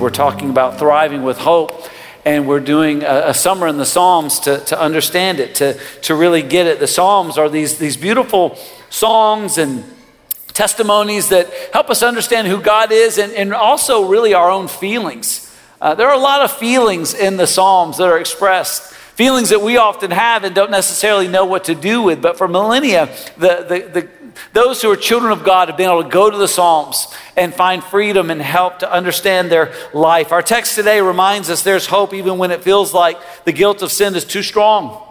We're talking about thriving with hope. And we're doing a, a summer in the Psalms to, to understand it, to, to really get it. The Psalms are these, these beautiful songs and testimonies that help us understand who God is and, and also really our own feelings. Uh, there are a lot of feelings in the Psalms that are expressed feelings that we often have and don't necessarily know what to do with. But for millennia, the, the, the, those who are children of God have been able to go to the Psalms and find freedom and help to understand their life. Our text today reminds us there's hope even when it feels like the guilt of sin is too strong.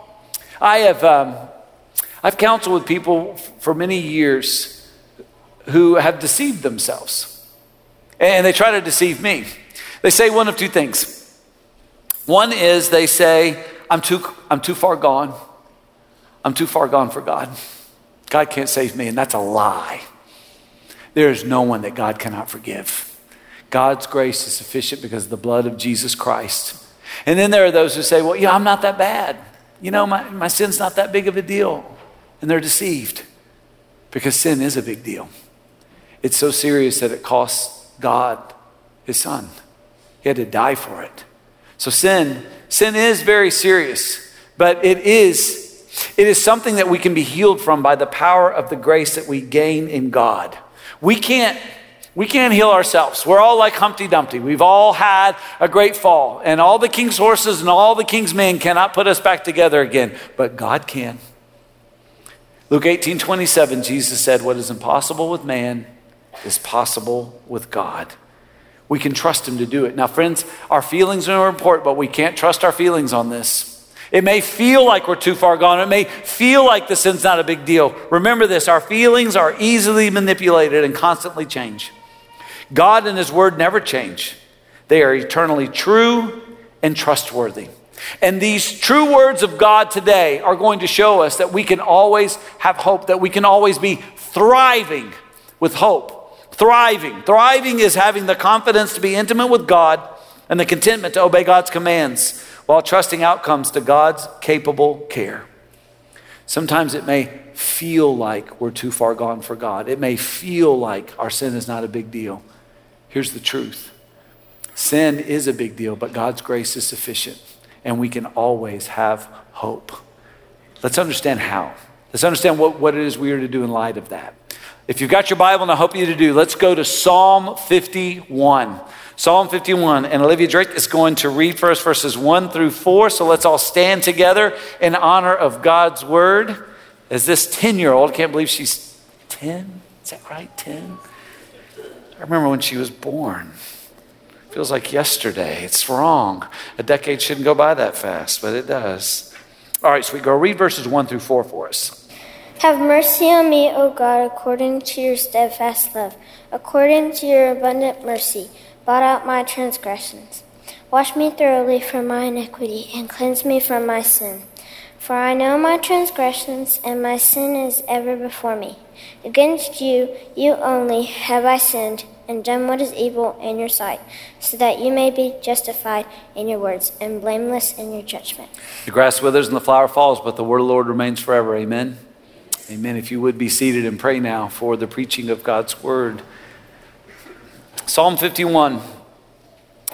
I have um, I've counseled with people for many years who have deceived themselves, and they try to deceive me. They say one of two things. One is they say, I'm too, I'm too far gone. I'm too far gone for God. God can't save me, and that's a lie. There is no one that God cannot forgive. God's grace is sufficient because of the blood of Jesus Christ. And then there are those who say, Well, yeah, I'm not that bad. You know, my, my sin's not that big of a deal. And they're deceived because sin is a big deal. It's so serious that it costs God his son, he had to die for it. So sin Sin is very serious, but it is it is something that we can be healed from by the power of the grace that we gain in God. We can't we can't heal ourselves. We're all like Humpty Dumpty. We've all had a great fall, and all the king's horses and all the king's men cannot put us back together again, but God can. Luke 18 27, Jesus said, What is impossible with man is possible with God we can trust Him to do it. Now, friends, our feelings are important, but we can't trust our feelings on this. It may feel like we're too far gone. It may feel like the sin's not a big deal. Remember this our feelings are easily manipulated and constantly change. God and His Word never change, they are eternally true and trustworthy. And these true words of God today are going to show us that we can always have hope, that we can always be thriving with hope thriving. Thriving is having the confidence to be intimate with God and the contentment to obey God's commands while trusting outcomes to God's capable care. Sometimes it may feel like we're too far gone for God. It may feel like our sin is not a big deal. Here's the truth sin is a big deal, but God's grace is sufficient, and we can always have hope. Let's understand how. Let's understand what, what it is we are to do in light of that. If you've got your Bible, and I hope you to do, let's go to Psalm 51. Psalm 51. And Olivia Drake is going to read for us verses 1 through 4. So let's all stand together in honor of God's word. As this 10 year old, can't believe she's 10? Is that right? 10? I remember when she was born. Feels like yesterday. It's wrong. A decade shouldn't go by that fast, but it does. All right, so we go read verses 1 through 4 for us. Have mercy on me, O God, according to your steadfast love, according to your abundant mercy. Blot out my transgressions. Wash me thoroughly from my iniquity, and cleanse me from my sin. For I know my transgressions, and my sin is ever before me. Against you, you only, have I sinned, and done what is evil in your sight, so that you may be justified in your words, and blameless in your judgment. The grass withers and the flower falls, but the word of the Lord remains forever. Amen. Amen. If you would be seated and pray now for the preaching of God's word. Psalm 51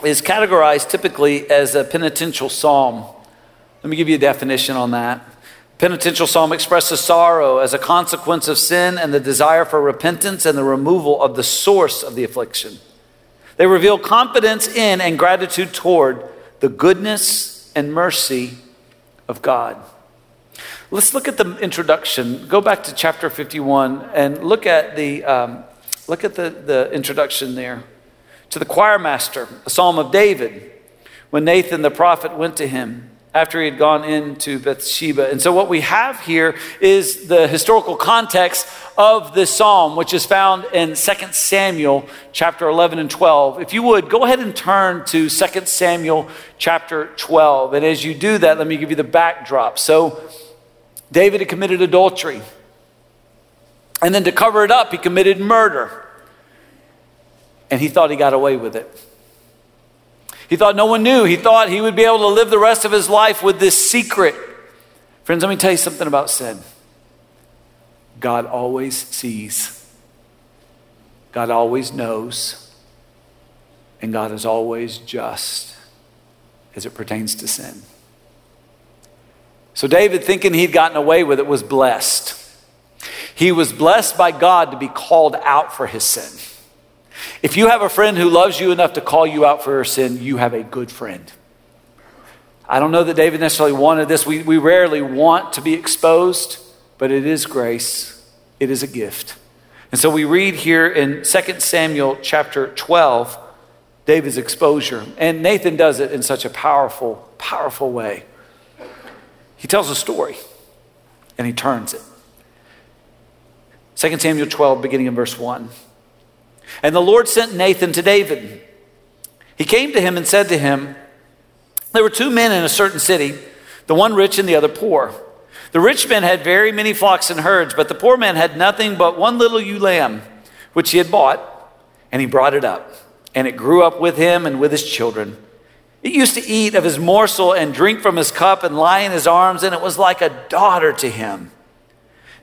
is categorized typically as a penitential psalm. Let me give you a definition on that. Penitential psalm expresses sorrow as a consequence of sin and the desire for repentance and the removal of the source of the affliction. They reveal confidence in and gratitude toward the goodness and mercy of God. Let's look at the introduction. Go back to chapter 51 and look at the, um, look at the, the introduction there. To the choir master, a psalm of David, when Nathan the prophet went to him after he had gone into Bathsheba. And so, what we have here is the historical context of this psalm, which is found in 2 Samuel chapter 11 and 12. If you would, go ahead and turn to 2 Samuel chapter 12. And as you do that, let me give you the backdrop. So, David had committed adultery. And then to cover it up, he committed murder. And he thought he got away with it. He thought no one knew. He thought he would be able to live the rest of his life with this secret. Friends, let me tell you something about sin. God always sees, God always knows, and God is always just as it pertains to sin. So David, thinking he'd gotten away with it, was blessed. He was blessed by God to be called out for his sin. If you have a friend who loves you enough to call you out for your sin, you have a good friend. I don't know that David necessarily wanted this. We, we rarely want to be exposed, but it is grace, it is a gift. And so we read here in 2 Samuel chapter 12 David's exposure. And Nathan does it in such a powerful, powerful way. He tells a story and he turns it. 2 Samuel 12, beginning in verse 1. And the Lord sent Nathan to David. He came to him and said to him, There were two men in a certain city, the one rich and the other poor. The rich man had very many flocks and herds, but the poor man had nothing but one little ewe lamb, which he had bought, and he brought it up. And it grew up with him and with his children. It used to eat of his morsel and drink from his cup and lie in his arms, and it was like a daughter to him.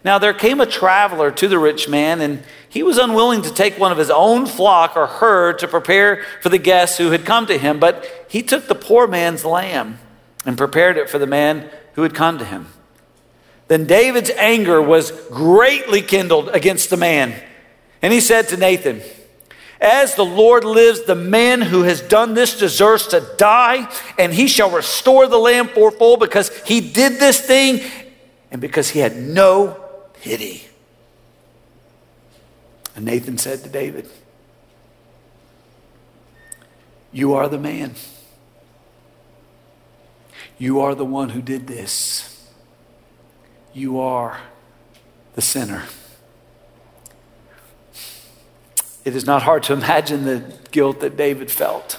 Now there came a traveler to the rich man, and he was unwilling to take one of his own flock or herd to prepare for the guests who had come to him, but he took the poor man's lamb and prepared it for the man who had come to him. Then David's anger was greatly kindled against the man, and he said to Nathan, as the Lord lives, the man who has done this deserves to die, and he shall restore the lamb fourfold because he did this thing and because he had no pity. And Nathan said to David, You are the man. You are the one who did this. You are the sinner. It is not hard to imagine the guilt that David felt.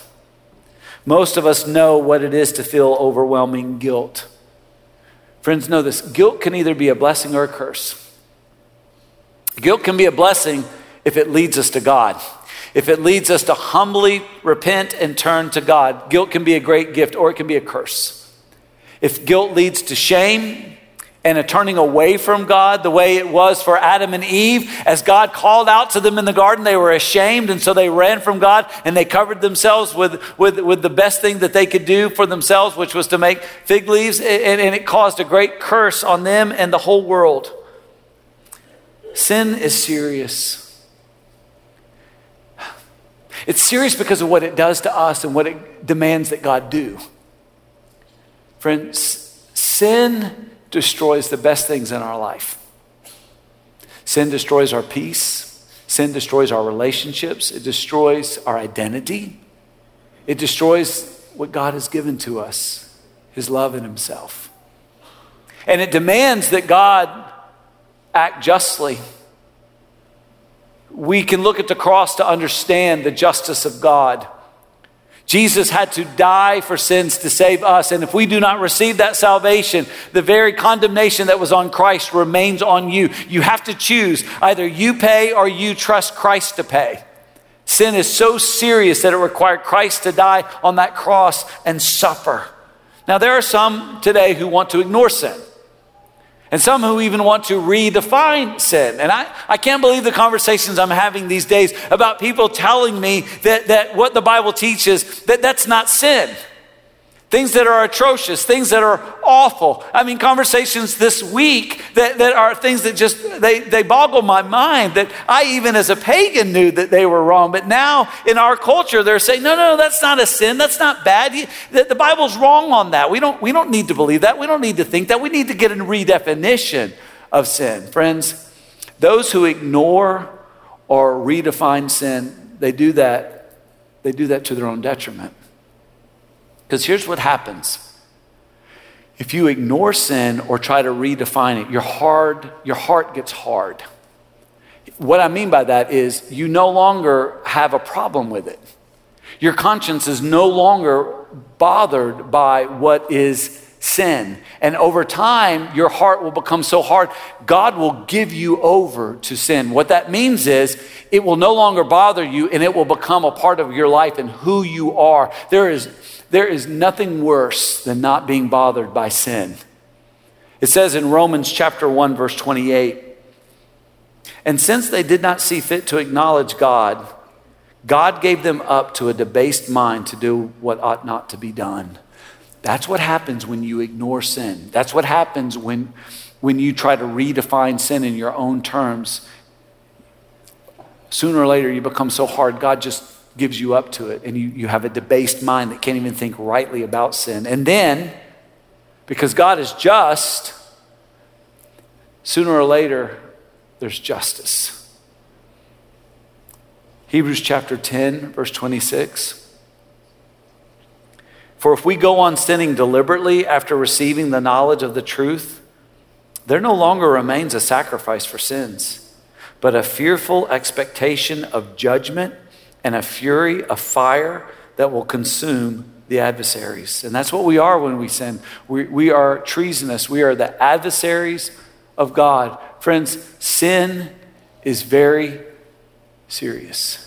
Most of us know what it is to feel overwhelming guilt. Friends, know this guilt can either be a blessing or a curse. Guilt can be a blessing if it leads us to God. If it leads us to humbly repent and turn to God, guilt can be a great gift or it can be a curse. If guilt leads to shame and a turning away from God, the way it was for Adam and Eve, as God called out to them in the garden, they were ashamed and so they ran from God and they covered themselves with, with, with the best thing that they could do for themselves, which was to make fig leaves, and, and it caused a great curse on them and the whole world. Sin is serious. It's serious because of what it does to us and what it demands that God do. Friends, sin destroys the best things in our life. Sin destroys our peace. Sin destroys our relationships. It destroys our identity. It destroys what God has given to us His love and Himself. And it demands that God act justly. We can look at the cross to understand the justice of God. Jesus had to die for sins to save us. And if we do not receive that salvation, the very condemnation that was on Christ remains on you. You have to choose either you pay or you trust Christ to pay. Sin is so serious that it required Christ to die on that cross and suffer. Now, there are some today who want to ignore sin and some who even want to redefine sin. And I, I can't believe the conversations I'm having these days about people telling me that, that what the Bible teaches, that that's not sin things that are atrocious, things that are awful. I mean, conversations this week that, that are things that just, they, they boggle my mind that I even as a pagan knew that they were wrong. But now in our culture, they're saying, no, no, no that's not a sin. That's not bad. The, the Bible's wrong on that. We don't, we don't need to believe that. We don't need to think that. We need to get a redefinition of sin. Friends, those who ignore or redefine sin, they do that, they do that to their own detriment. Because here's what happens if you ignore sin or try to redefine it, your, hard, your heart gets hard. What I mean by that is you no longer have a problem with it. Your conscience is no longer bothered by what is sin. And over time, your heart will become so hard, God will give you over to sin. What that means is it will no longer bother you and it will become a part of your life and who you are. There is there is nothing worse than not being bothered by sin. It says in Romans chapter 1 verse 28, and since they did not see fit to acknowledge God, God gave them up to a debased mind to do what ought not to be done. That's what happens when you ignore sin. That's what happens when, when you try to redefine sin in your own terms. Sooner or later, you become so hard, God just gives you up to it, and you, you have a debased mind that can't even think rightly about sin. And then, because God is just, sooner or later, there's justice. Hebrews chapter 10, verse 26. For if we go on sinning deliberately after receiving the knowledge of the truth, there no longer remains a sacrifice for sins, but a fearful expectation of judgment and a fury of fire that will consume the adversaries. And that's what we are when we sin. We, we are treasonous, we are the adversaries of God. Friends, sin is very serious.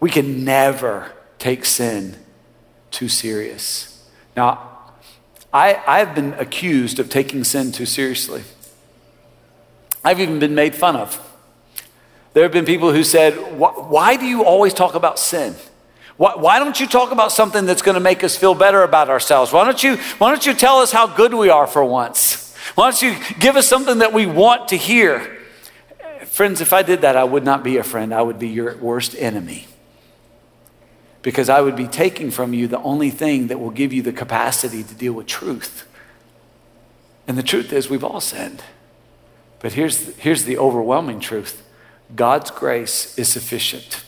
We can never take sin too serious. Now, I, I've been accused of taking sin too seriously. I've even been made fun of. There have been people who said, Why do you always talk about sin? Why, why don't you talk about something that's going to make us feel better about ourselves? Why don't, you, why don't you tell us how good we are for once? Why don't you give us something that we want to hear? Friends, if I did that, I would not be a friend. I would be your worst enemy because I would be taking from you the only thing that will give you the capacity to deal with truth. And the truth is, we've all sinned. But here's, here's the overwhelming truth God's grace is sufficient,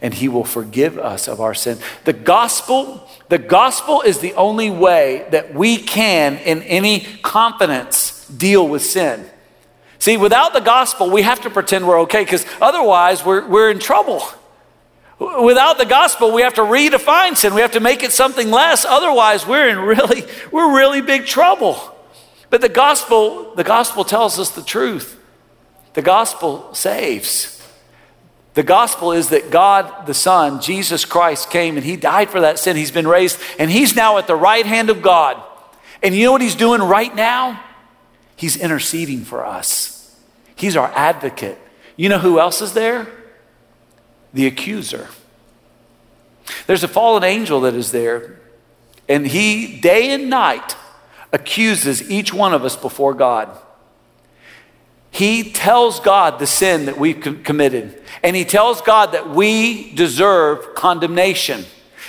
and He will forgive us of our sin. The gospel, the gospel is the only way that we can, in any confidence, deal with sin. See, without the gospel, we have to pretend we're okay because otherwise we're, we're in trouble. Without the gospel, we have to redefine sin. We have to make it something less. Otherwise, we're in really, we're really big trouble. But the gospel, the gospel tells us the truth. The gospel saves. The gospel is that God the Son, Jesus Christ, came and He died for that sin. He's been raised, and He's now at the right hand of God. And you know what He's doing right now? He's interceding for us. He's our advocate. You know who else is there? the accuser. There's a fallen angel that is there, and he, day and night, accuses each one of us before God. He tells God the sin that we've committed, and he tells God that we deserve condemnation.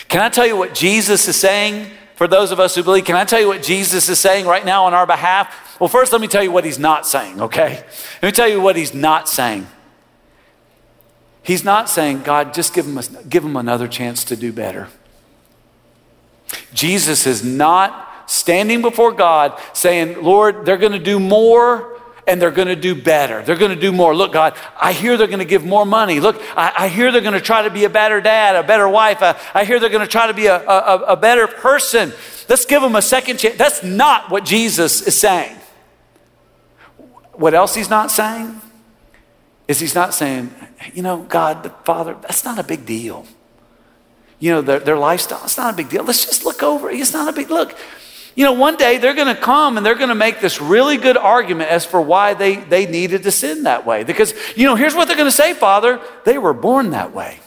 Can I tell you what Jesus is saying for those of us who believe? Can I tell you what Jesus is saying right now on our behalf? Well, first, let me tell you what he's not saying, okay? Let me tell you what he's not saying. He's not saying, God, just give him, a, give him another chance to do better. Jesus is not standing before God saying, Lord, they're going to do more and they're going to do better. They're going to do more. Look, God, I hear they're going to give more money. Look, I, I hear they're going to try to be a better dad, a better wife. I, I hear they're going to try to be a, a, a better person. Let's give them a second chance. That's not what Jesus is saying. What else he's not saying? is he's not saying, you know, God, the Father, that's not a big deal. You know, their, their lifestyle, it's not a big deal. Let's just look over it. It's not a big look. You know, one day they're going to come and they're going to make this really good argument as for why they, they needed to sin that way. Because, you know, here's what they're going to say, Father they were born that way.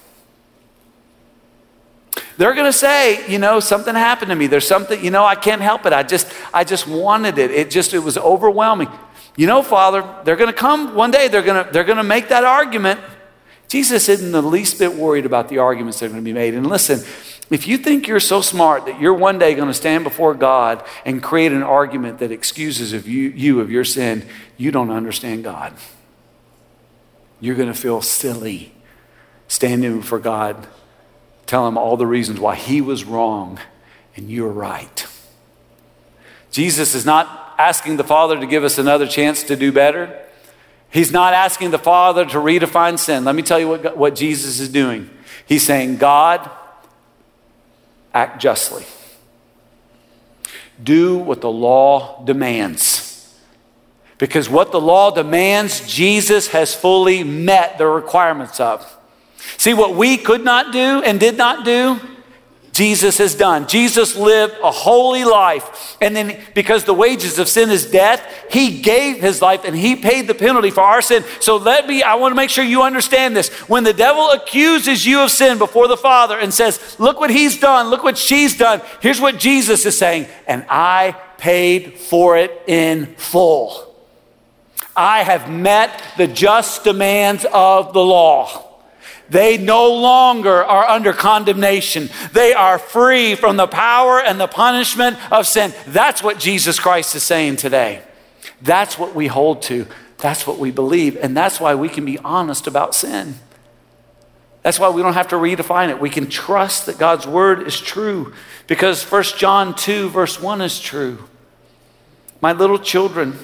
They're going to say, you know, something happened to me. There's something, you know, I can't help it. I just, I just wanted it. It just, it was overwhelming. You know, Father, they're going to come one day, they're going to, they're going to make that argument. Jesus isn't the least bit worried about the arguments that are going to be made. And listen, if you think you're so smart that you're one day going to stand before God and create an argument that excuses of you, you of your sin, you don't understand God. You're going to feel silly standing before God, tell him all the reasons why he was wrong and you're right. Jesus is not asking the Father to give us another chance to do better. He's not asking the Father to redefine sin. Let me tell you what, what Jesus is doing. He's saying, God, act justly. Do what the law demands. Because what the law demands, Jesus has fully met the requirements of. See, what we could not do and did not do, Jesus has done. Jesus lived a holy life. And then, because the wages of sin is death, he gave his life and he paid the penalty for our sin. So let me, I want to make sure you understand this. When the devil accuses you of sin before the Father and says, Look what he's done, look what she's done, here's what Jesus is saying, and I paid for it in full. I have met the just demands of the law. They no longer are under condemnation. They are free from the power and the punishment of sin. That's what Jesus Christ is saying today. That's what we hold to. That's what we believe. And that's why we can be honest about sin. That's why we don't have to redefine it. We can trust that God's word is true because 1 John 2, verse 1 is true. My little children,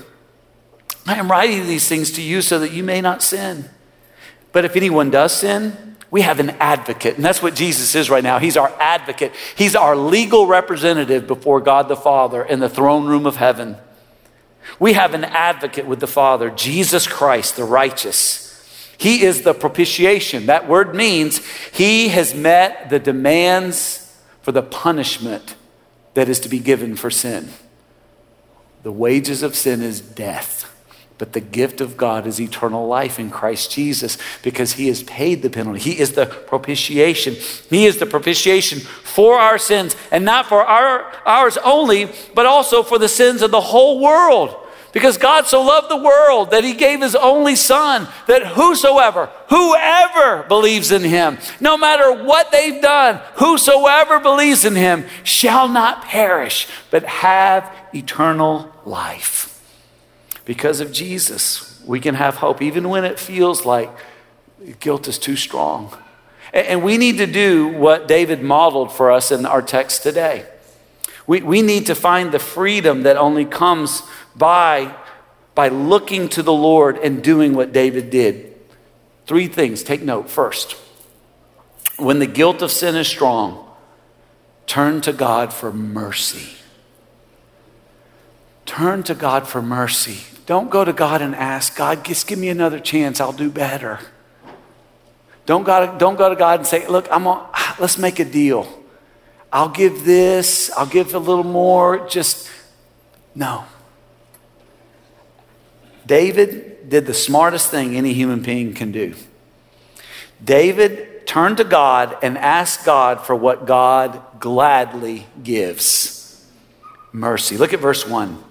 I am writing these things to you so that you may not sin. But if anyone does sin, we have an advocate. And that's what Jesus is right now. He's our advocate, He's our legal representative before God the Father in the throne room of heaven. We have an advocate with the Father, Jesus Christ, the righteous. He is the propitiation. That word means He has met the demands for the punishment that is to be given for sin. The wages of sin is death. But the gift of God is eternal life in Christ Jesus because he has paid the penalty. He is the propitiation. He is the propitiation for our sins and not for our, ours only, but also for the sins of the whole world. Because God so loved the world that he gave his only son, that whosoever, whoever believes in him, no matter what they've done, whosoever believes in him shall not perish, but have eternal life. Because of Jesus, we can have hope, even when it feels like guilt is too strong. And we need to do what David modeled for us in our text today. We, we need to find the freedom that only comes by, by looking to the Lord and doing what David did. Three things, take note. First, when the guilt of sin is strong, turn to God for mercy. Turn to God for mercy. Don't go to God and ask, God, just give me another chance, I'll do better. Don't go, don't go to God and say, look, I'm on, let's make a deal. I'll give this, I'll give a little more, just no. David did the smartest thing any human being can do. David turned to God and asked God for what God gladly gives mercy. Look at verse 1.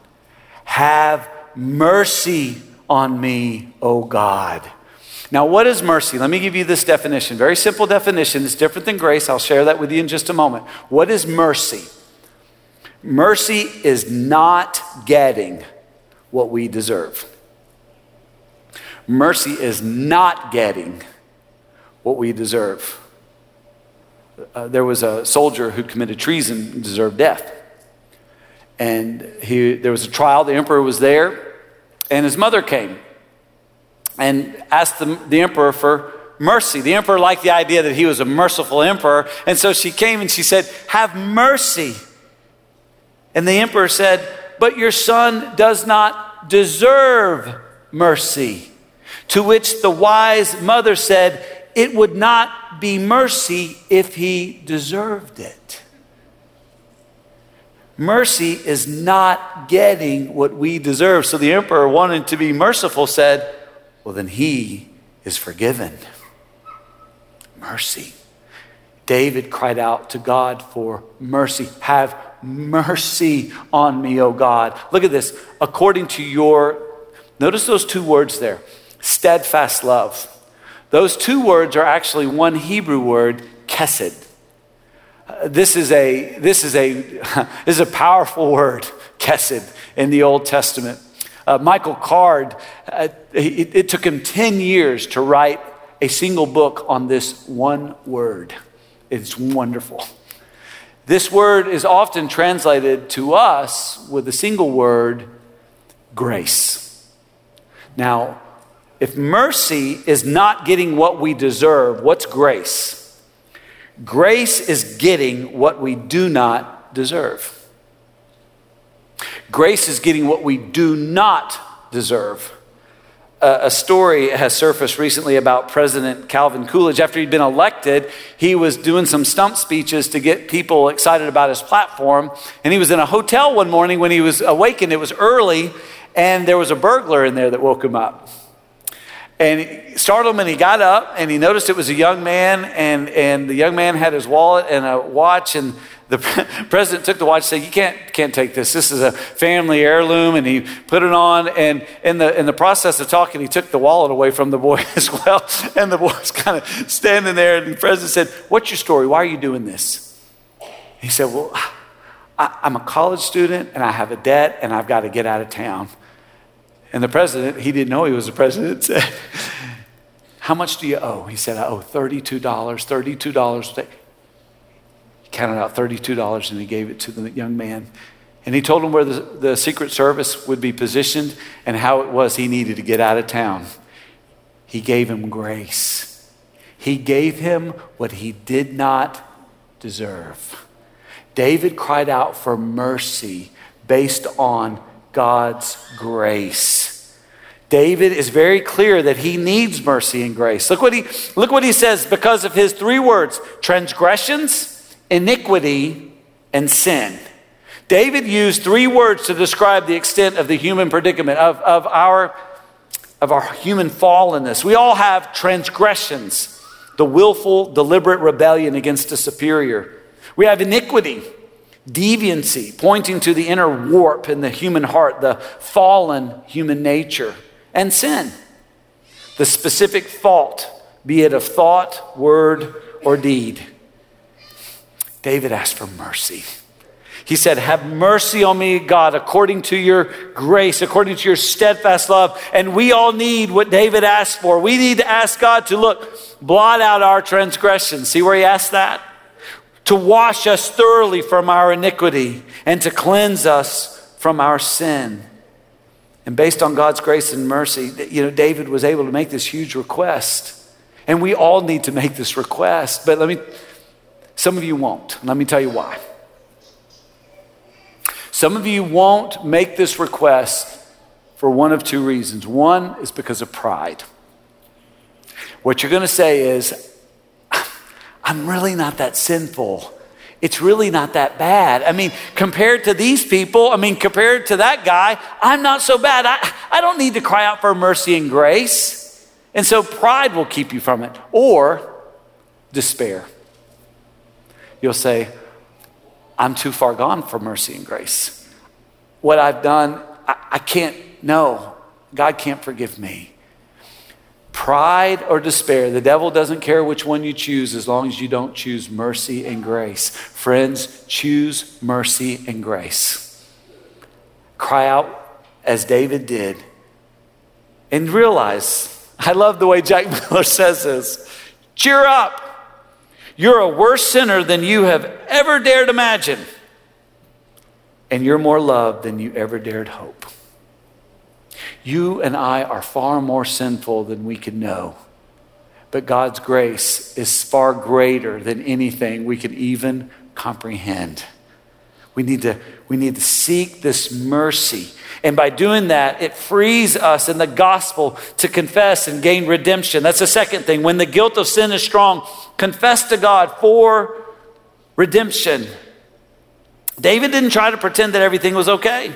Have mercy on me, O God. Now, what is mercy? Let me give you this definition. Very simple definition. It's different than grace. I'll share that with you in just a moment. What is mercy? Mercy is not getting what we deserve. Mercy is not getting what we deserve. Uh, there was a soldier who committed treason and deserved death. And he, there was a trial, the emperor was there, and his mother came and asked the, the emperor for mercy. The emperor liked the idea that he was a merciful emperor. And so she came and she said, Have mercy. And the emperor said, But your son does not deserve mercy. To which the wise mother said, It would not be mercy if he deserved it. Mercy is not getting what we deserve. So the emperor, wanting to be merciful, said, Well, then he is forgiven. Mercy. David cried out to God for mercy. Have mercy on me, O God. Look at this. According to your, notice those two words there steadfast love. Those two words are actually one Hebrew word, kesed this is a this is a this is a powerful word, kesed, in the Old Testament. Uh, Michael Card, uh, it, it took him 10 years to write a single book on this one word. It's wonderful. This word is often translated to us with a single word, grace. Now, if mercy is not getting what we deserve, what's grace? Grace is getting what we do not deserve. Grace is getting what we do not deserve. a story has surfaced recently about President Calvin Coolidge. After he'd been elected, he was doing some stump speeches to get people excited about his platform. And he was in a hotel one morning when he was awakened. It was early, and there was a burglar in there that woke him up. And he startled him, and he got up, and he noticed it was a young man, and, and the young man had his wallet and a watch, and the president took the watch and said, You can't, can't take this. This is a family heirloom. And he put it on. And in the, in the process of talking, he took the wallet away from the boy as well. And the boy was kind of standing there. And the president said, What's your story? Why are you doing this? He said, Well, I, I'm a college student and I have a debt and I've got to get out of town. And the president, he didn't know he was the president, said, How much do you owe? He said, I owe $32, $32 He counted out $32 and he gave it to the young man. And he told him where the, the Secret Service would be positioned and how it was he needed to get out of town. He gave him grace. He gave him what he did not deserve. David cried out for mercy based on God's grace. David is very clear that he needs mercy and grace. Look what he, look what he says because of his three words transgressions iniquity, and sin. David used three words to describe the extent of the human predicament, of, of, our, of our human fallenness. We all have transgressions, the willful, deliberate rebellion against a superior. We have iniquity, deviancy, pointing to the inner warp in the human heart, the fallen human nature, and sin, the specific fault, be it of thought, word, or deed. David asked for mercy. He said, Have mercy on me, God, according to your grace, according to your steadfast love. And we all need what David asked for. We need to ask God to look, blot out our transgressions. See where he asked that? To wash us thoroughly from our iniquity and to cleanse us from our sin. And based on God's grace and mercy, you know, David was able to make this huge request. And we all need to make this request. But let me some of you won't. Let me tell you why. Some of you won't make this request for one of two reasons. One is because of pride. What you're going to say is, I'm really not that sinful. It's really not that bad. I mean, compared to these people, I mean, compared to that guy, I'm not so bad. I, I don't need to cry out for mercy and grace. And so pride will keep you from it, or despair you'll say, I'm too far gone for mercy and grace. What I've done, I, I can't, no, God can't forgive me. Pride or despair, the devil doesn't care which one you choose as long as you don't choose mercy and grace. Friends, choose mercy and grace. Cry out as David did and realize, I love the way Jack Miller says this cheer up. You're a worse sinner than you have ever dared imagine. And you're more loved than you ever dared hope. You and I are far more sinful than we can know. But God's grace is far greater than anything we can even comprehend. We need to, we need to seek this mercy. And by doing that, it frees us in the gospel to confess and gain redemption. That's the second thing. When the guilt of sin is strong, confess to God for redemption. David didn't try to pretend that everything was okay.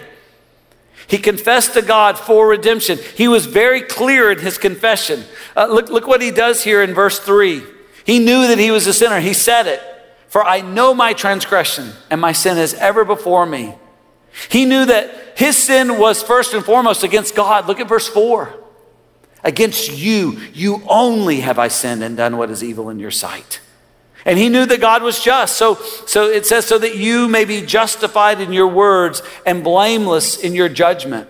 He confessed to God for redemption. He was very clear in his confession. Uh, look, look what he does here in verse 3. He knew that he was a sinner. He said it. For I know my transgression, and my sin is ever before me. He knew that his sin was first and foremost against God. Look at verse 4. Against you, you only have I sinned and done what is evil in your sight. And he knew that God was just. So, so it says, so that you may be justified in your words and blameless in your judgment.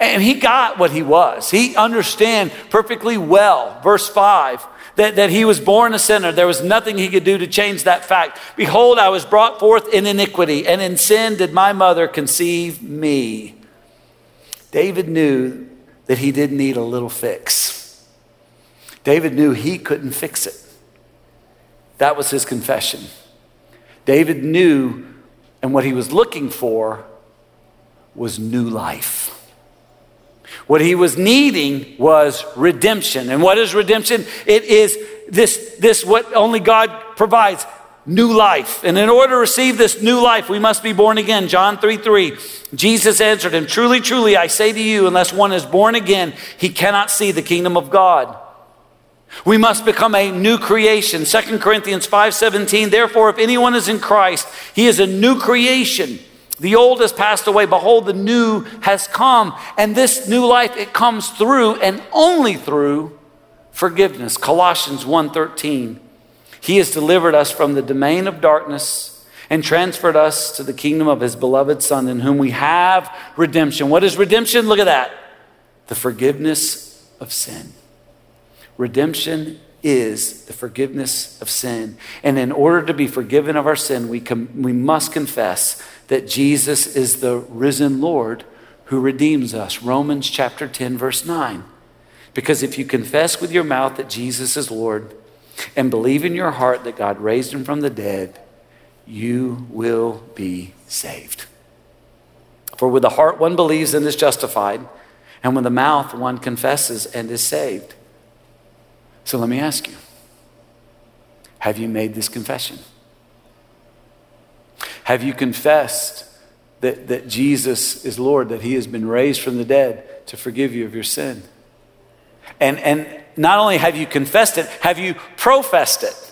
And he got what he was. He understand perfectly well. Verse 5 that, that he was born a sinner. There was nothing he could do to change that fact. Behold, I was brought forth in iniquity, and in sin did my mother conceive me. David knew that he did need a little fix. David knew he couldn't fix it. That was his confession. David knew, and what he was looking for was new life. What he was needing was redemption. And what is redemption? It is this, this what only God provides new life. And in order to receive this new life, we must be born again. John 3 3. Jesus answered him, Truly, truly, I say to you, unless one is born again, he cannot see the kingdom of God. We must become a new creation. 2 Corinthians 5:17 Therefore if anyone is in Christ, he is a new creation. The old has passed away, behold the new has come. And this new life it comes through and only through forgiveness. Colossians 1:13 He has delivered us from the domain of darkness and transferred us to the kingdom of his beloved son in whom we have redemption. What is redemption? Look at that. The forgiveness of sin. Redemption is the forgiveness of sin. And in order to be forgiven of our sin, we, com- we must confess that Jesus is the risen Lord who redeems us. Romans chapter 10, verse 9. Because if you confess with your mouth that Jesus is Lord and believe in your heart that God raised him from the dead, you will be saved. For with the heart one believes and is justified, and with the mouth one confesses and is saved. So let me ask you have you made this confession? Have you confessed that, that Jesus is Lord, that He has been raised from the dead to forgive you of your sin? And, and not only have you confessed it, have you professed it?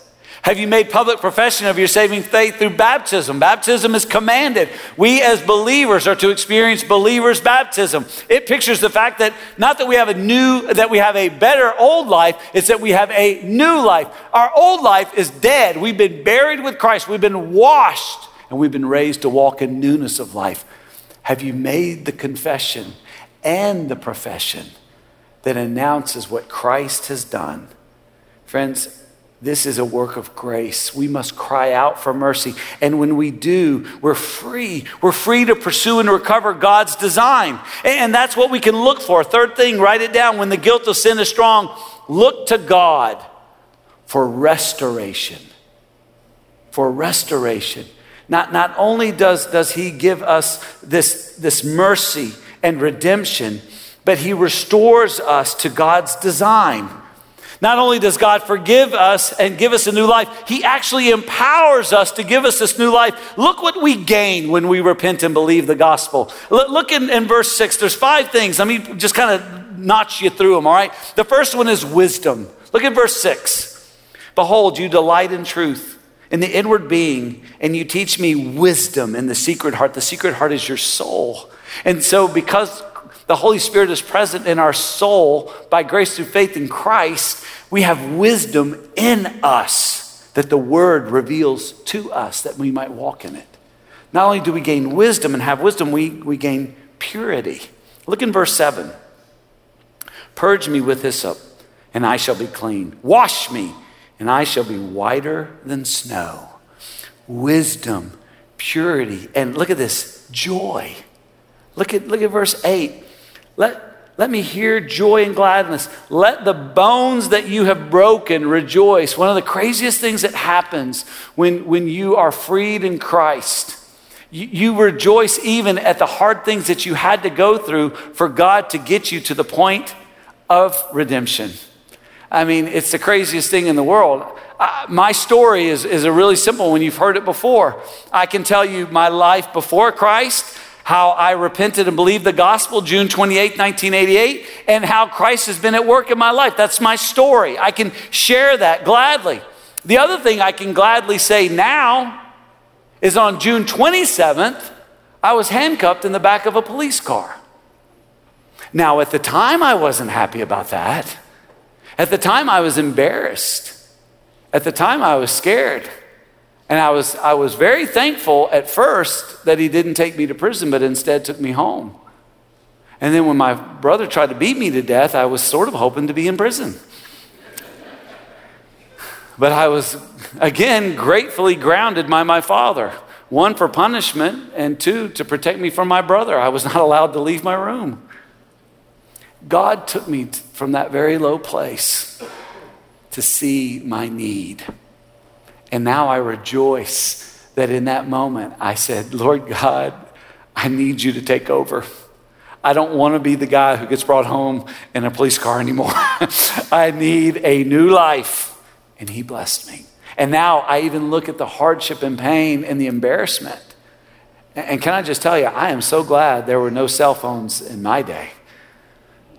Have you made public profession of your saving faith through baptism? Baptism is commanded. We as believers are to experience believers' baptism. It pictures the fact that not that we have a new, that we have a better old life, it's that we have a new life. Our old life is dead. We've been buried with Christ, we've been washed, and we've been raised to walk in newness of life. Have you made the confession and the profession that announces what Christ has done? Friends, this is a work of grace. We must cry out for mercy. And when we do, we're free. We're free to pursue and recover God's design. And that's what we can look for. Third thing, write it down. When the guilt of sin is strong, look to God for restoration. For restoration. Not, not only does, does He give us this, this mercy and redemption, but He restores us to God's design. Not only does God forgive us and give us a new life, He actually empowers us to give us this new life. Look what we gain when we repent and believe the gospel. Look in, in verse 6. There's five things. Let me just kind of notch you through them, all right? The first one is wisdom. Look at verse 6. Behold, you delight in truth in the inward being, and you teach me wisdom in the secret heart. The secret heart is your soul. And so, because the Holy Spirit is present in our soul by grace through faith in Christ. We have wisdom in us that the Word reveals to us that we might walk in it. Not only do we gain wisdom and have wisdom, we, we gain purity. Look in verse 7 Purge me with hyssop, and I shall be clean. Wash me, and I shall be whiter than snow. Wisdom, purity, and look at this joy. Look at, look at verse 8. Let, let me hear joy and gladness. Let the bones that you have broken rejoice. One of the craziest things that happens when, when you are freed in Christ, you, you rejoice even at the hard things that you had to go through for God to get you to the point of redemption. I mean, it's the craziest thing in the world. Uh, my story is, is a really simple one. You've heard it before. I can tell you my life before Christ how I repented and believed the gospel June 28, 1988, and how Christ has been at work in my life. That's my story. I can share that gladly. The other thing I can gladly say now is on June 27th, I was handcuffed in the back of a police car. Now, at the time, I wasn't happy about that. At the time, I was embarrassed. At the time, I was scared. And I was, I was very thankful at first that he didn't take me to prison, but instead took me home. And then when my brother tried to beat me to death, I was sort of hoping to be in prison. But I was, again, gratefully grounded by my father. One, for punishment, and two, to protect me from my brother. I was not allowed to leave my room. God took me from that very low place to see my need. And now I rejoice that in that moment I said, Lord God, I need you to take over. I don't want to be the guy who gets brought home in a police car anymore. I need a new life. And he blessed me. And now I even look at the hardship and pain and the embarrassment. And can I just tell you, I am so glad there were no cell phones in my day.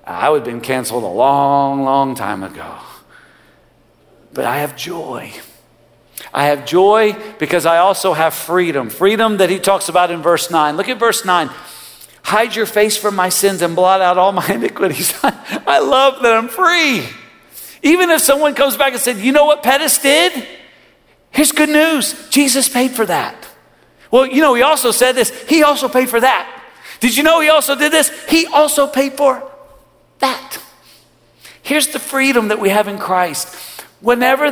I would have been canceled a long, long time ago. But I have joy. I have joy because I also have freedom. Freedom that he talks about in verse 9. Look at verse 9. Hide your face from my sins and blot out all my iniquities. I love that I'm free. Even if someone comes back and said, You know what Pettis did? Here's good news Jesus paid for that. Well, you know, he also said this. He also paid for that. Did you know he also did this? He also paid for that. Here's the freedom that we have in Christ. Whenever,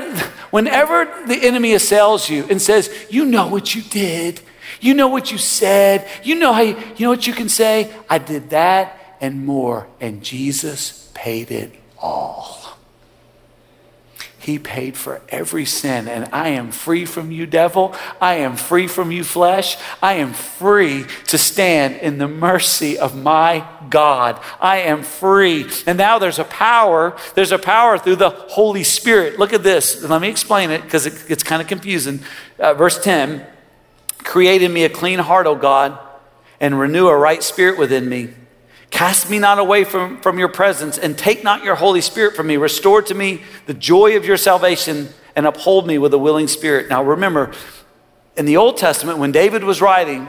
whenever the enemy assails you and says, You know what you did, you know what you said, you know how you, you know what you can say? I did that and more, and Jesus paid it all. He paid for every sin, and I am free from you, devil. I am free from you, flesh. I am free to stand in the mercy of my God. I am free. And now there's a power. There's a power through the Holy Spirit. Look at this. Let me explain it because it gets kind of confusing. Uh, verse 10 Create in me a clean heart, O God, and renew a right spirit within me. Cast me not away from, from your presence, and take not your Holy Spirit from me. Restore to me the joy of your salvation, and uphold me with a willing spirit. Now remember, in the Old Testament, when David was writing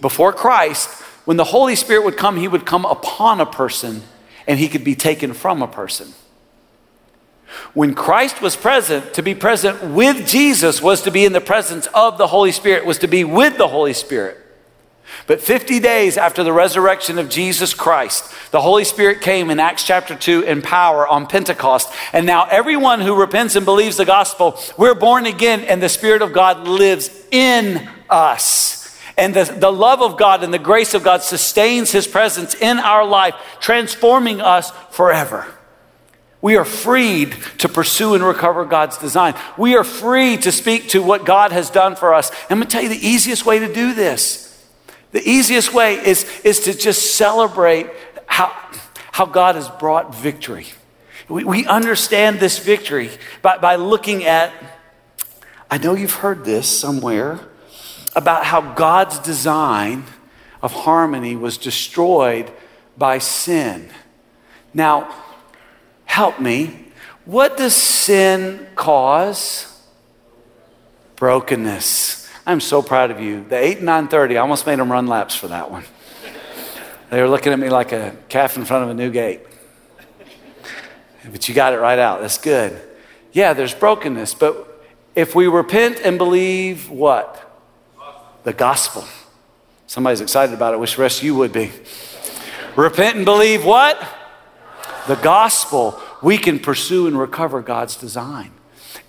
before Christ, when the Holy Spirit would come, he would come upon a person and he could be taken from a person. When Christ was present, to be present with Jesus was to be in the presence of the Holy Spirit, was to be with the Holy Spirit. But 50 days after the resurrection of Jesus Christ, the Holy Spirit came in Acts chapter 2 in power on Pentecost. And now everyone who repents and believes the gospel, we're born again and the Spirit of God lives in us. And the, the love of God and the grace of God sustains his presence in our life, transforming us forever. We are freed to pursue and recover God's design. We are free to speak to what God has done for us. I'm going to tell you the easiest way to do this the easiest way is, is to just celebrate how, how God has brought victory. We, we understand this victory by, by looking at, I know you've heard this somewhere, about how God's design of harmony was destroyed by sin. Now, help me. What does sin cause? Brokenness. I'm so proud of you. The 8 and 930, I almost made them run laps for that one. They were looking at me like a calf in front of a new gate. But you got it right out. That's good. Yeah, there's brokenness, but if we repent and believe what? The gospel. Somebody's excited about it. Wish the rest of you would be. Repent and believe what? The gospel. We can pursue and recover God's design.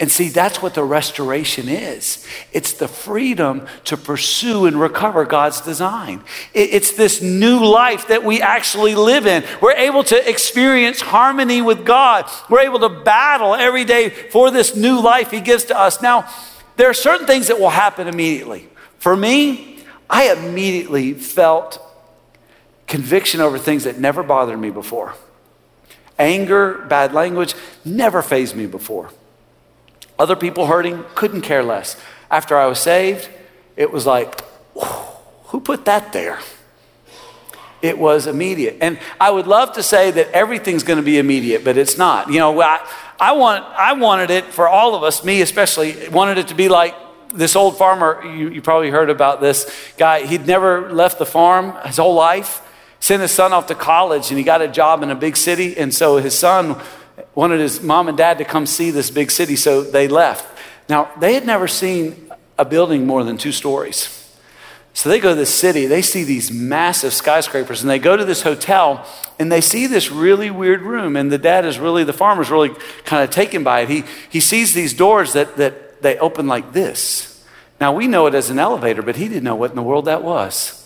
And see, that's what the restoration is. It's the freedom to pursue and recover God's design. It's this new life that we actually live in. We're able to experience harmony with God. We're able to battle every day for this new life He gives to us. Now, there are certain things that will happen immediately. For me, I immediately felt conviction over things that never bothered me before. Anger, bad language, never fazed me before. Other people hurting, couldn't care less. After I was saved, it was like, who put that there? It was immediate. And I would love to say that everything's going to be immediate, but it's not. You know, I, I, want, I wanted it for all of us, me especially, wanted it to be like this old farmer. You, you probably heard about this guy. He'd never left the farm his whole life, sent his son off to college, and he got a job in a big city. And so his son wanted his mom and dad to come see this big city, so they left. Now, they had never seen a building more than two stories. So they go to this city, they see these massive skyscrapers, and they go to this hotel and they see this really weird room. And the dad is really, the farmer's really kind of taken by it. He, he sees these doors that, that they open like this. Now we know it as an elevator, but he didn't know what in the world that was.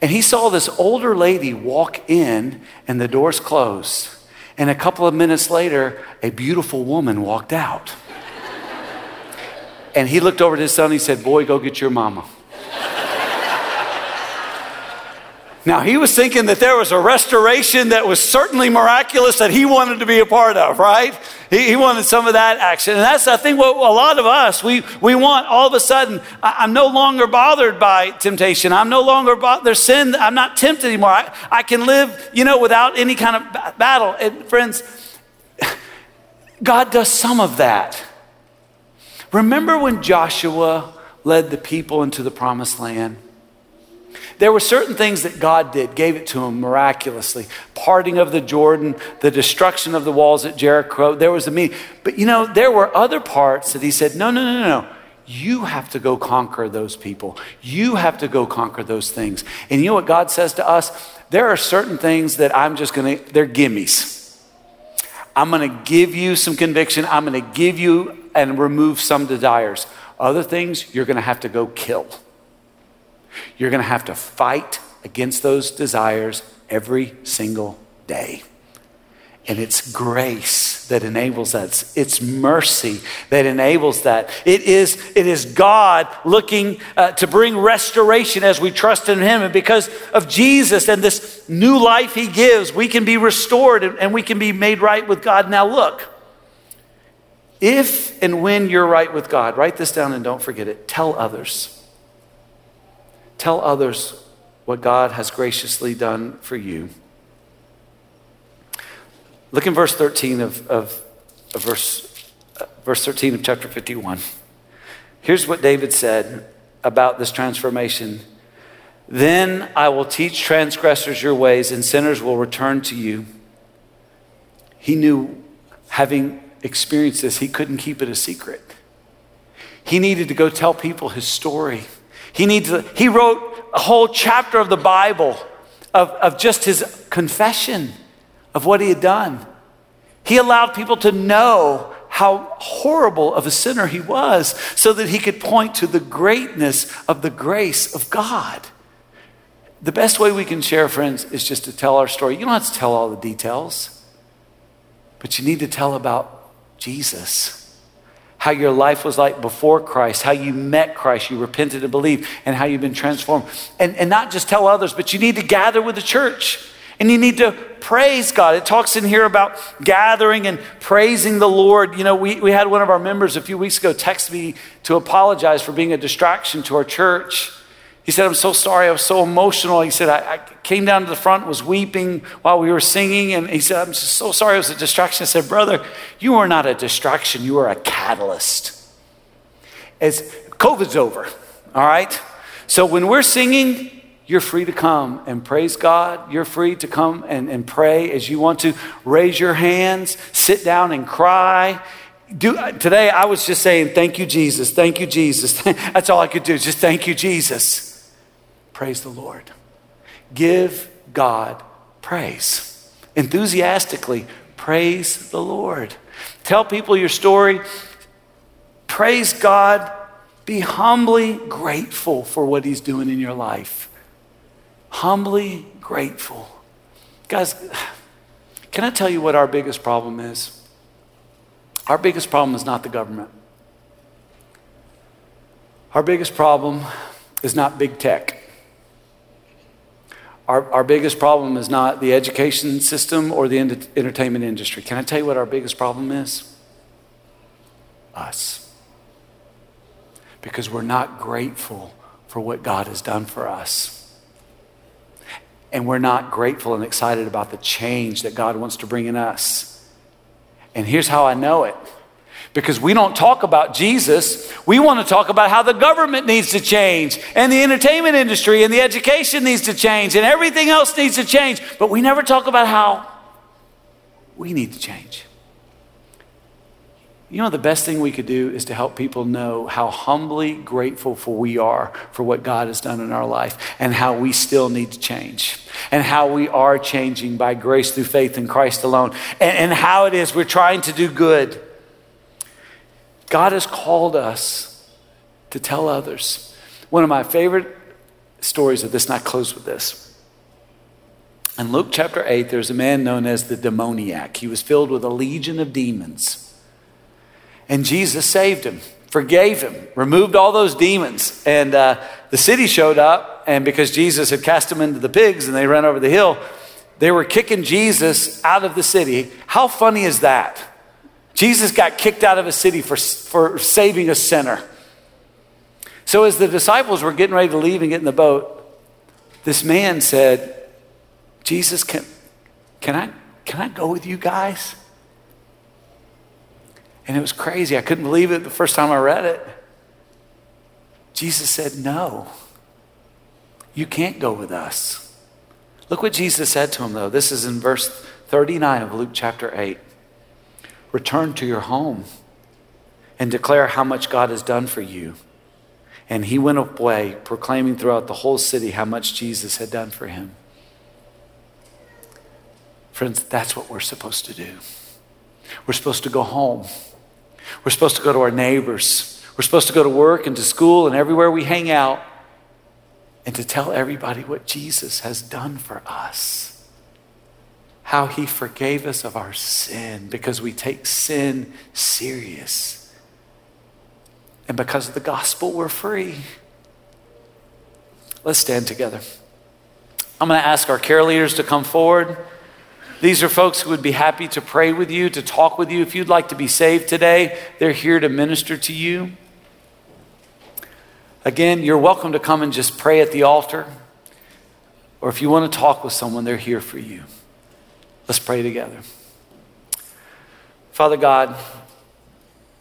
And he saw this older lady walk in and the doors closed. And a couple of minutes later, a beautiful woman walked out. and he looked over at his son and he said, Boy, go get your mama. Now, he was thinking that there was a restoration that was certainly miraculous that he wanted to be a part of, right? He, he wanted some of that action. And that's, I think, what a lot of us, we, we want all of a sudden, I, am no longer bothered by temptation. I'm no longer bothered. There's sin. I'm not tempted anymore. I, I can live, you know, without any kind of battle. And friends, God does some of that. Remember when Joshua led the people into the promised land? There were certain things that God did, gave it to him miraculously. Parting of the Jordan, the destruction of the walls at Jericho, there was a meeting. But you know, there were other parts that he said, no, no, no, no. No. You have to go conquer those people. You have to go conquer those things. And you know what God says to us? There are certain things that I'm just going to, they're gimmies. I'm going to give you some conviction. I'm going to give you and remove some desires. Other things you're going to have to go kill. You're going to have to fight against those desires every single day. And it's grace that enables that. It's mercy that enables that. It is, it is God looking uh, to bring restoration as we trust in Him. And because of Jesus and this new life He gives, we can be restored and, and we can be made right with God. Now, look, if and when you're right with God, write this down and don't forget it. Tell others. Tell others what God has graciously done for you. Look in verse 13 of, of, of verse, uh, verse 13 of chapter 51. Here's what David said about this transformation. Then I will teach transgressors your ways, and sinners will return to you. He knew, having experienced this, he couldn't keep it a secret. He needed to go tell people his story. He, needs he wrote a whole chapter of the Bible of, of just his confession of what he had done. He allowed people to know how horrible of a sinner he was so that he could point to the greatness of the grace of God. The best way we can share, friends, is just to tell our story. You don't have to tell all the details, but you need to tell about Jesus how your life was like before Christ, how you met Christ, you repented and believed, and how you've been transformed. And, and not just tell others, but you need to gather with the church. And you need to praise God. It talks in here about gathering and praising the Lord. You know, we, we had one of our members a few weeks ago text me to apologize for being a distraction to our church. He said, I'm so sorry. I was so emotional. He said, I, I, came down to the front, was weeping while we were singing. And he said, I'm so sorry. It was a distraction. I said, Brother, you are not a distraction. You are a catalyst. As COVID's over, all right? So when we're singing, you're free to come and praise God. You're free to come and, and pray as you want to. Raise your hands, sit down and cry. Do, today I was just saying, Thank you, Jesus. Thank you, Jesus. That's all I could do, just thank you, Jesus. Praise the Lord. Give God praise. Enthusiastically, praise the Lord. Tell people your story. Praise God. Be humbly grateful for what He's doing in your life. Humbly grateful. Guys, can I tell you what our biggest problem is? Our biggest problem is not the government. Our biggest problem is not big tech. Our, our biggest problem is not the education system or the entertainment industry. Can I tell you what our biggest problem is? Us. Because we're not grateful for what God has done for us. And we're not grateful and excited about the change that God wants to bring in us. And here's how I know it because we don't talk about Jesus. We want to talk about how the government needs to change, and the entertainment industry, and the education needs to change, and everything else needs to change. But we never talk about how we need to change. You know, the best thing we could do is to help people know how humbly grateful for we are for what God has done in our life and how we still need to change and how we are changing by grace through faith in Christ alone and, and how it is we're trying to do good God has called us to tell others. One of my favorite stories of this, and I close with this. In Luke chapter 8, there's a man known as the demoniac. He was filled with a legion of demons. And Jesus saved him, forgave him, removed all those demons. And uh, the city showed up and because Jesus had cast them into the pigs and they ran over the hill, they were kicking Jesus out of the city. How funny is that? Jesus got kicked out of a city for, for saving a sinner. So, as the disciples were getting ready to leave and get in the boat, this man said, Jesus, can, can, I, can I go with you guys? And it was crazy. I couldn't believe it the first time I read it. Jesus said, No, you can't go with us. Look what Jesus said to him, though. This is in verse 39 of Luke chapter 8. Return to your home and declare how much God has done for you. And he went away, proclaiming throughout the whole city how much Jesus had done for him. Friends, that's what we're supposed to do. We're supposed to go home. We're supposed to go to our neighbors. We're supposed to go to work and to school and everywhere we hang out and to tell everybody what Jesus has done for us. How he forgave us of our sin because we take sin serious. And because of the gospel, we're free. Let's stand together. I'm going to ask our care leaders to come forward. These are folks who would be happy to pray with you, to talk with you. If you'd like to be saved today, they're here to minister to you. Again, you're welcome to come and just pray at the altar. Or if you want to talk with someone, they're here for you. Let's pray together. Father God,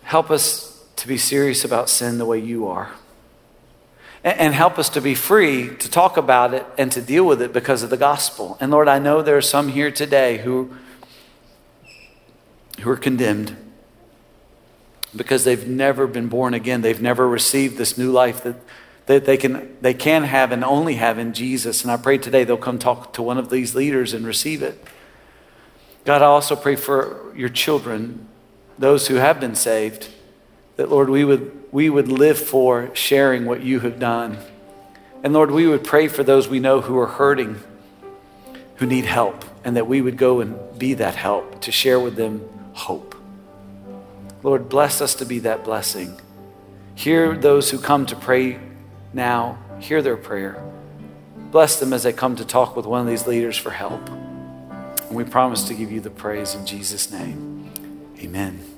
help us to be serious about sin the way you are and help us to be free to talk about it and to deal with it because of the gospel. And Lord, I know there are some here today who, who are condemned because they've never been born again. They've never received this new life that, that they, can, they can have and only have in Jesus. And I pray today they'll come talk to one of these leaders and receive it. God, I also pray for your children, those who have been saved, that, Lord, we would we would live for sharing what you have done. And Lord, we would pray for those we know who are hurting, who need help, and that we would go and be that help to share with them hope. Lord, bless us to be that blessing. Hear those who come to pray now, hear their prayer. Bless them as they come to talk with one of these leaders for help. And we promise to give you the praise in Jesus' name. Amen.